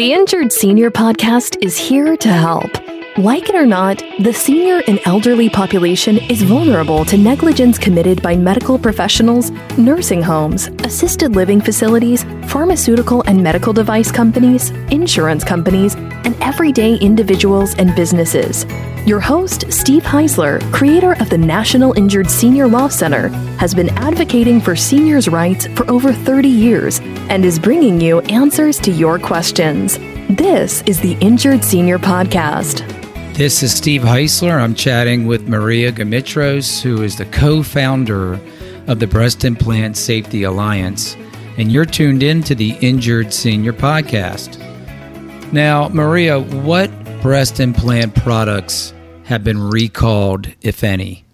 The Injured Senior Podcast is here to help. Like it or not, the senior and elderly population is vulnerable to negligence committed by medical professionals, nursing homes, assisted living facilities, pharmaceutical and medical device companies, insurance companies, and everyday individuals and businesses. Your host, Steve Heisler, creator of the National Injured Senior Law Center, has been advocating for seniors' rights for over 30 years and is bringing you answers to your questions. This is the Injured Senior Podcast. This is Steve Heisler. I'm chatting with Maria Gmitros, who is the co founder of the Breast Implant Safety Alliance, and you're tuned in to the Injured Senior Podcast. Now, Maria, what breast implant products have been recalled, if any?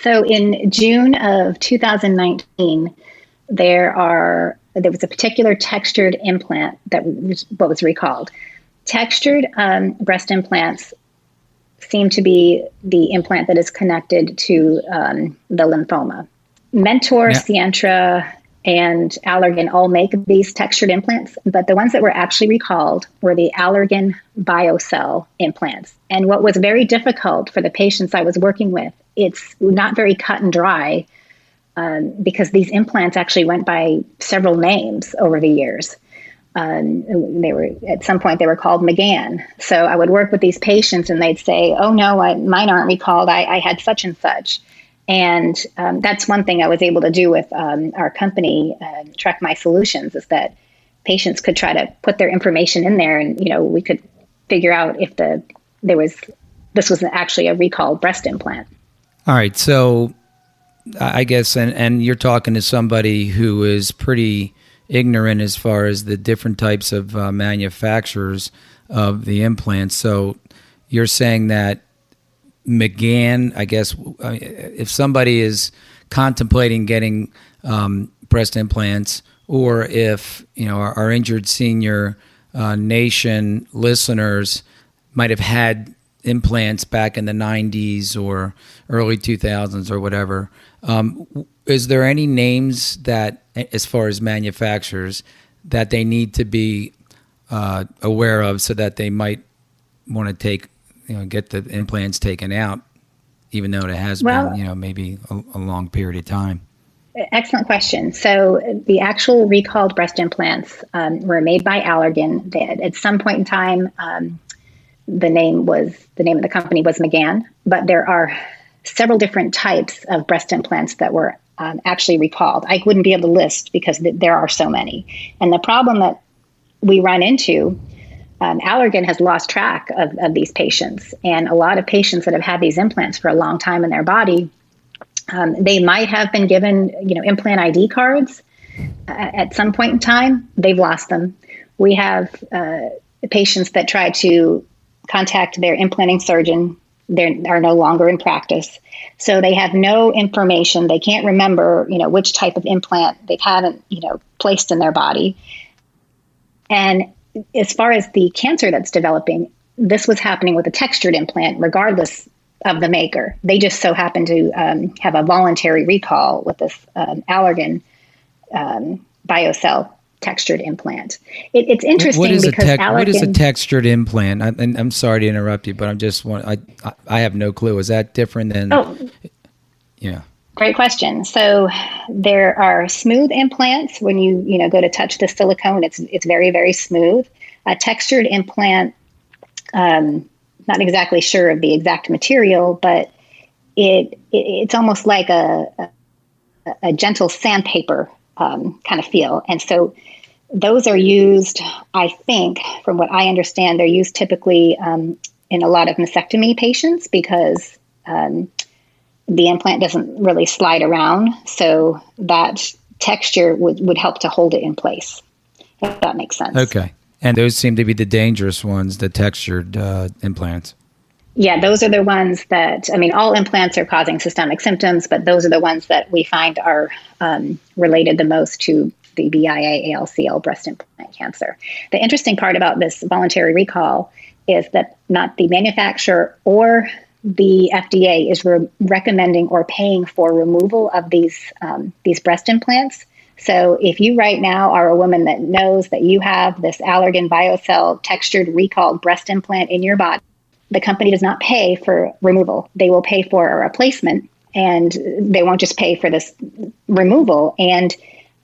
So, in June of 2019, there are there was a particular textured implant that was what was recalled. Textured um, breast implants seem to be the implant that is connected to um, the lymphoma. Mentor, yeah. Sientra, and Allergan all make these textured implants, but the ones that were actually recalled were the Allergan BioCell implants. And what was very difficult for the patients I was working with, it's not very cut and dry um, because these implants actually went by several names over the years. Um, they were at some point they were called McGhan. So I would work with these patients, and they'd say, "Oh no, I, mine aren't recalled. I, I, had such and such." And um, that's one thing I was able to do with um, our company, uh, Track My Solutions, is that patients could try to put their information in there, and you know we could figure out if the there was this was actually a recalled breast implant. All right, so I guess, and and you're talking to somebody who is pretty ignorant as far as the different types of uh, manufacturers of the implants. So you're saying that McGhan, I guess, if somebody is contemplating getting um, breast implants, or if you know our, our injured senior uh, nation listeners might have had implants back in the 90s or early 2000s or whatever. Um, is there any names that, as far as manufacturers, that they need to be uh, aware of so that they might want to take, you know, get the implants taken out, even though it has well, been, you know, maybe a, a long period of time? Excellent question. So the actual recalled breast implants um, were made by Allergan. They, at some point in time, um, the name was the name of the company was McGhan, but there are several different types of breast implants that were um, actually recalled. I wouldn't be able to list because th- there are so many. And the problem that we run into, um, Allergan has lost track of, of these patients. And a lot of patients that have had these implants for a long time in their body, um, they might have been given, you know, implant ID cards uh, at some point in time. They've lost them. We have uh, patients that try to contact their implanting surgeon they are no longer in practice. So they have no information. They can't remember, you know, which type of implant they've had, you know, placed in their body. And as far as the cancer that's developing, this was happening with a textured implant, regardless of the maker. They just so happened to um, have a voluntary recall with this um, Allergan um, BioCell textured implant. It, it's interesting what is because a what is a textured implant? I, and I'm sorry to interrupt you, but I'm just want I I have no clue. Is that different than? Oh, yeah. Great question. So there are smooth implants. When you you know go to touch the silicone, it's it's very very smooth. A textured implant, um, not exactly sure of the exact material, but it, it it's almost like a, a, a gentle sandpaper um, kind of feel. And so those are used, I think, from what I understand, they're used typically um, in a lot of mastectomy patients because um, the implant doesn't really slide around. So that texture would, would help to hold it in place, if that makes sense. Okay. And those seem to be the dangerous ones, the textured uh, implants. Yeah, those are the ones that, I mean, all implants are causing systemic symptoms, but those are the ones that we find are um, related the most to the BIA ALCL breast implant cancer. The interesting part about this voluntary recall is that not the manufacturer or the FDA is re- recommending or paying for removal of these um, these breast implants So if you right now are a woman that knows that you have this Allergan BioCell textured recalled breast implant in your body, the company does not pay for removal. They will pay for a replacement and they won't just pay for this removal. And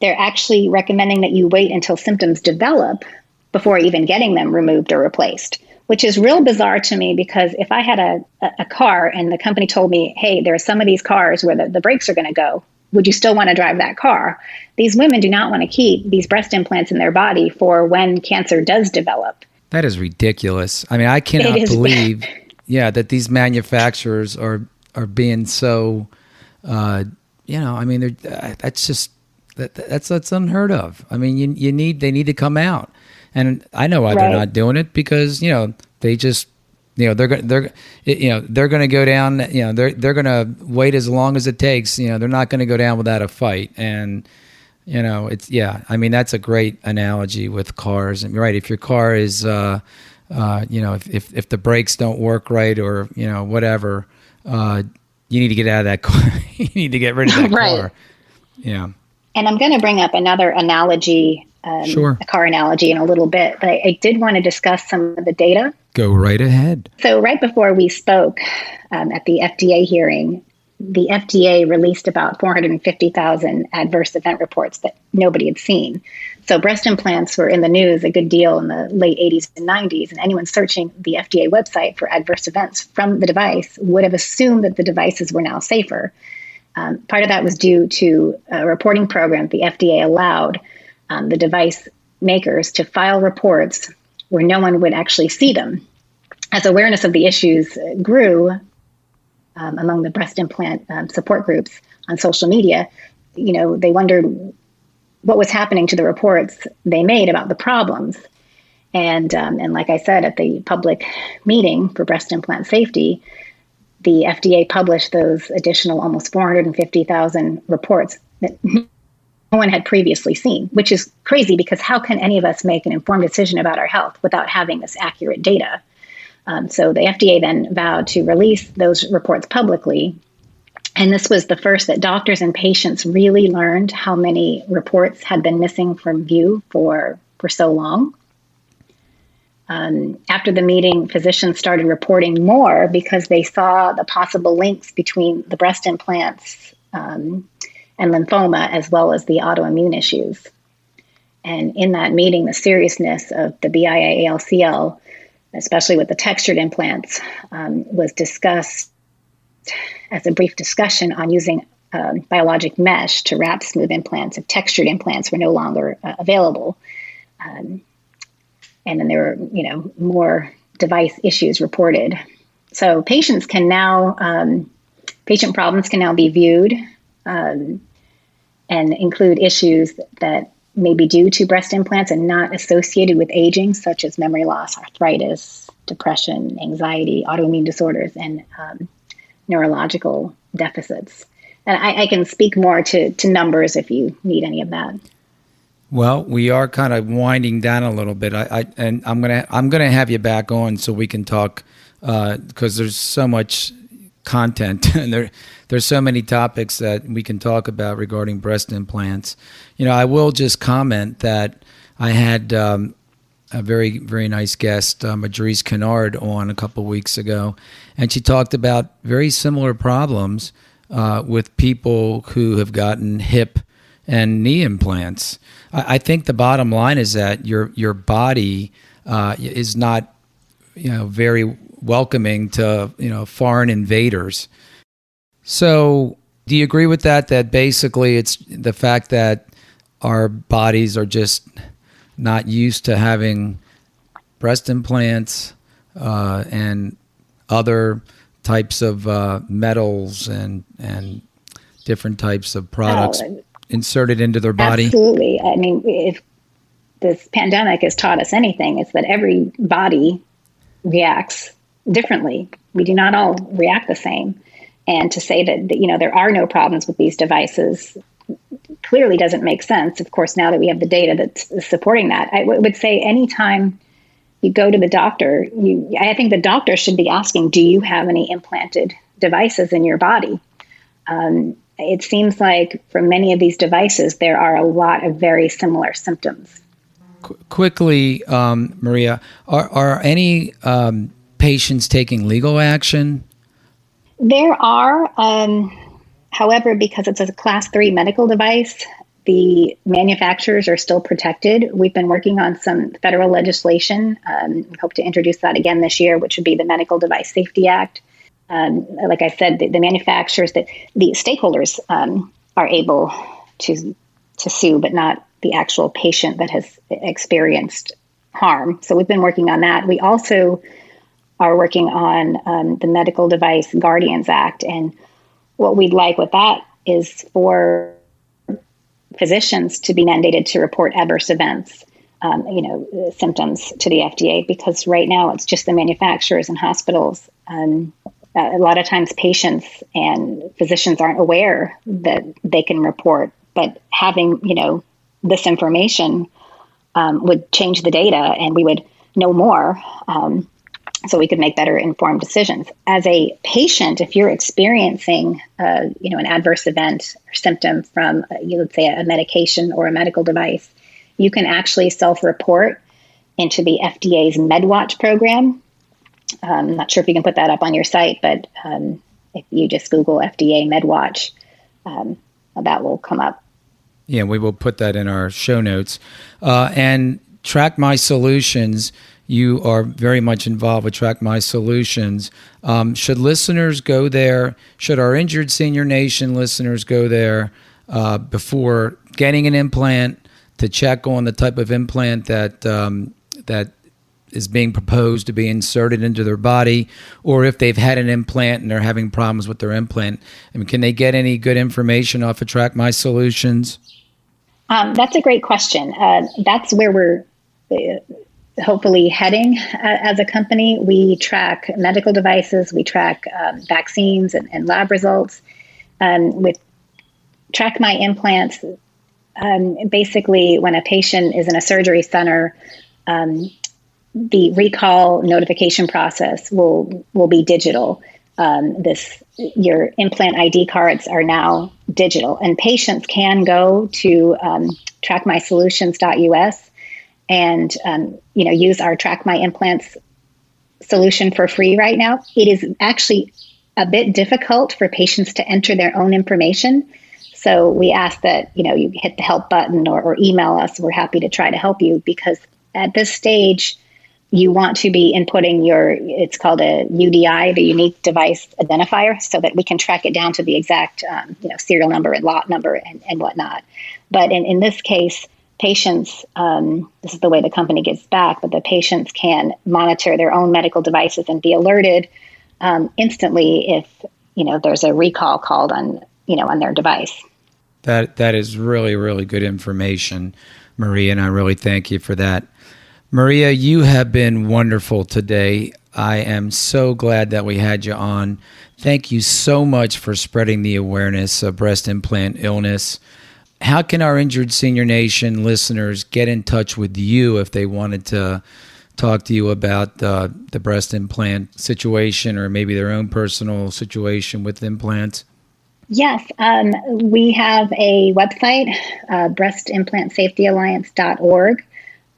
they're actually recommending that you wait until symptoms develop before even getting them removed or replaced, which is real bizarre to me because if I had a, a car and the company told me, hey, there are some of these cars where the, the brakes are going to go, would you still want to drive that car? These women do not want to keep these breast implants in their body for when cancer does develop. That is ridiculous. I mean, I cannot believe, yeah, that these manufacturers are are being so, uh, you know, I mean, they're that's just that, that's that's unheard of. I mean, you you need they need to come out, and I know why right. they're not doing it because you know they just you know they're going they're you know they're going to go down you know they're they're going to wait as long as it takes. You know they're not going to go down without a fight. And you know it's yeah i mean that's a great analogy with cars. And right if your car is uh uh you know if if, if the brakes don't work right or you know whatever uh you need to get out of that car. You need to get rid of that right. car. Yeah and i'm going to bring up another analogy um, sure. a car analogy in a little bit, but I, I, did want to discuss some of the data. Go right ahead. So, right before we spoke um, at the FDA hearing, the FDA released about 450,000 adverse event reports that nobody had seen. So, breast implants were in the news a good deal in the late 80s and 90s, and anyone searching the FDA website for adverse events from the device would have assumed that the devices were now safer. Um, part of that was due to a reporting program the FDA allowed um, the device makers to file reports where no one would actually see them. As awareness of the issues grew um, among the breast implant um, support groups on social media, you know, they wondered what was happening to the reports they made about the problems. And um, and like I said at the public meeting for breast implant safety, the FDA published those additional almost 450,000 reports that no one had previously seen, which is crazy because how can any of us make an informed decision about our health without having this accurate data? Um, so the FDA then vowed to release those reports publicly. And this was the first that doctors and patients really learned how many reports had been missing from view for, for so long. Um, after the meeting, physicians started reporting more because they saw the possible links between the breast implants um, and lymphoma, as well as the autoimmune issues. And in that meeting, the seriousness of the BIA ALCL, especially with the textured implants, um, was discussed as a brief discussion on using um, biologic mesh to wrap smooth implants if textured implants were no longer uh, available. Um, and then there were, you know, more device issues reported. So patients can now, um, patient problems can now be viewed um, and include issues that may be due to breast implants and not associated with aging, such as memory loss, arthritis, depression, anxiety, autoimmune disorders, and um, neurological deficits. And I, I, can speak more to, to numbers if you need any of that. Well, we are kind of winding down a little bit. I, I and I'm gonna I'm gonna have you back on so we can talk because uh, there's so much content and there there's so many topics that we can talk about regarding breast implants. You know, I will just comment that I had um, a very very nice guest, uh, Madris Kinard, on a couple weeks ago, and she talked about very similar problems uh, with people who have gotten hip and knee implants. I, I think the bottom line is that your your body uh, is not you know very welcoming to you know foreign invaders. So, do you agree with that? That basically it's the fact that our bodies are just not used to having breast implants uh, and other types of uh, metals and and different types of products oh, inserted into their body. Absolutely. I mean, if this pandemic has taught us anything, it's that every body reacts differently. We do not all react the same. And to say that, you know there are no problems with these devices clearly doesn't make sense. Of course, now that we have the data that's supporting that, I w- would say anytime you go to the doctor, you I think the doctor should be asking, do you have any implanted devices in your body? Um, it seems like for many of these devices, there are a lot of very similar symptoms. Qu- quickly, um, Maria, are, are any um, patients taking legal action? There are. Um, however, because it's a class three medical device, the manufacturers are still protected. We've been working on some federal legislation. Um, we hope to introduce that again this year, which would be the Medical Device Safety Act. Um, like I said, the, the manufacturers, that the stakeholders um, are able to to sue, but not the actual patient that has experienced harm. So we've been working on that. We also are working on um, the Medical Device Guardians Act, and what we'd like with that is for physicians to be mandated to report adverse events, um, you know, symptoms to the FDA because right now it's just the manufacturers and hospitals. Um, a lot of times patients and physicians aren't aware that they can report, but having, you know, this information um, would change the data and we would know more um, so we could make better informed decisions. As a patient, if you're experiencing, uh, you know, an adverse event or symptom from, uh, you would say, a medication or a medical device, you can actually self-report into the FDA's MedWatch program. Um, I'm not sure if you can put that up on your site, but um, if you just Google FDA MedWatch, um, that will come up. Yeah, we will put that in our show notes. Uh, and Track My Solutions you are very much involved with Track My Solutions. Um, should listeners go there? Should our Injured Senior Nation listeners go there uh, before getting an implant to check on the type of implant that um, that is being proposed to be inserted into their body, or if they've had an implant and they're having problems with their implant? I mean, can they get any good information off of Track My Solutions? Um, that's a great question. Uh, that's where we're uh, hopefully heading uh, as a company. We track medical devices, we track um, vaccines and, and, lab results. Um, with Track My Implants, um, basically, when a patient is in a surgery center, um, the recall notification process will will be digital. Um, this your implant ID cards are now digital, and patients can go to um, trackmysolutions.us and um, you know use our track my implants solution for free right now. It is actually a bit difficult for patients to enter their own information. So we ask that you know you hit the help button or, or email us. We're happy to try to help you because at this stage you want to be inputting your it's called a udi the unique device identifier so that we can track it down to the exact um, you know serial number and lot number and, and whatnot but in, in this case patients, um, this is the way the company gives back, but the patients can monitor their own medical devices and be alerted um, instantly if you know there's a recall called on you know on their device. That that is really really good information, Maria, and I really thank you for that. Maria, you have been wonderful today. I am so glad that we had you on. Thank you so much for spreading the awareness of breast implant illness how can our Injured Senior Nation listeners get in touch with you if they wanted to talk to you about uh, the breast implant situation or maybe their own personal situation with implants? Yes, um, we have a website, uh, breastimplantSafetyAlliance.org.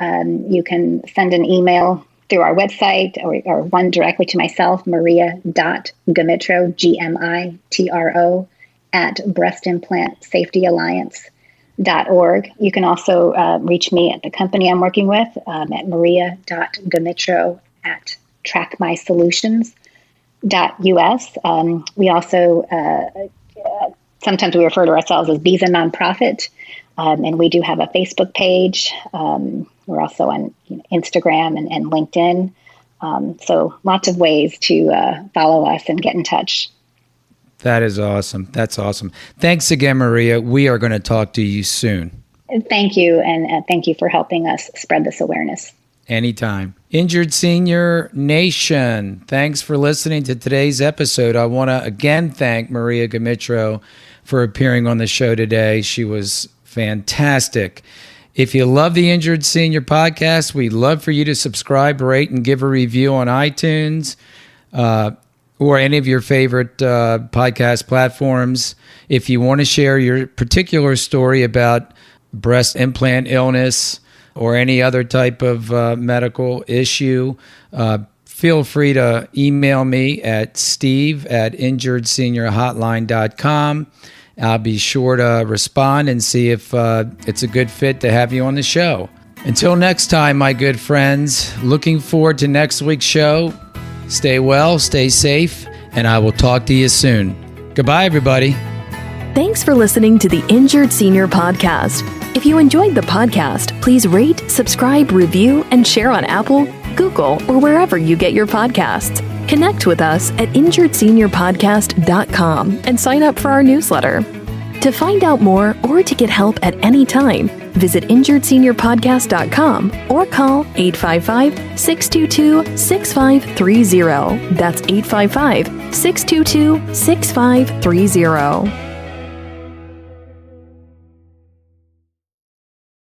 Um, you can send an email through our website or, or one directly to myself, maria.gmitro, G M I T R O, at Breast Implant Safety Alliance org. You can also uh, reach me at the company I'm working with um, at maria.gmitro at trackmysolutions.us. Um, we also, uh, uh, sometimes we refer to ourselves as and Nonprofit, um, and we do have a Facebook page. Um, we're also on Instagram and, and LinkedIn. Um, so lots of ways to uh, follow us and get in touch. That is awesome. That's awesome. Thanks again, Maria. We are going to talk to you soon. Thank you. And uh, thank you for helping us spread this awareness. Anytime. Injured Senior Nation, thanks for listening to today's episode. I want to again thank Maria Gmitro for appearing on the show today. She was fantastic. If you love the Injured Senior podcast, we'd love for you to subscribe, rate, and give a review on iTunes. Uh, or any of your favorite uh, podcast platforms. If you want to share your particular story about breast implant illness or any other type of uh, medical issue, uh, feel free to email me at steve at injuredseniorhotline.com. I'll be sure to respond and see if uh, it's a good fit to have you on the show. Until next time, my good friends, looking forward to next week's show. Stay well, stay safe, and I will talk to you soon. Goodbye, everybody. Thanks for listening to the Injured Senior Podcast. If you enjoyed the podcast, please rate, subscribe, review, and share on Apple, Google, or wherever you get your podcasts. Connect with us at injuredseniorpodcast.com and sign up for our newsletter. To find out more or to get help at any time, visit injuredseniorpodcast.com or call 855 622 6530. That's 855 622 6530.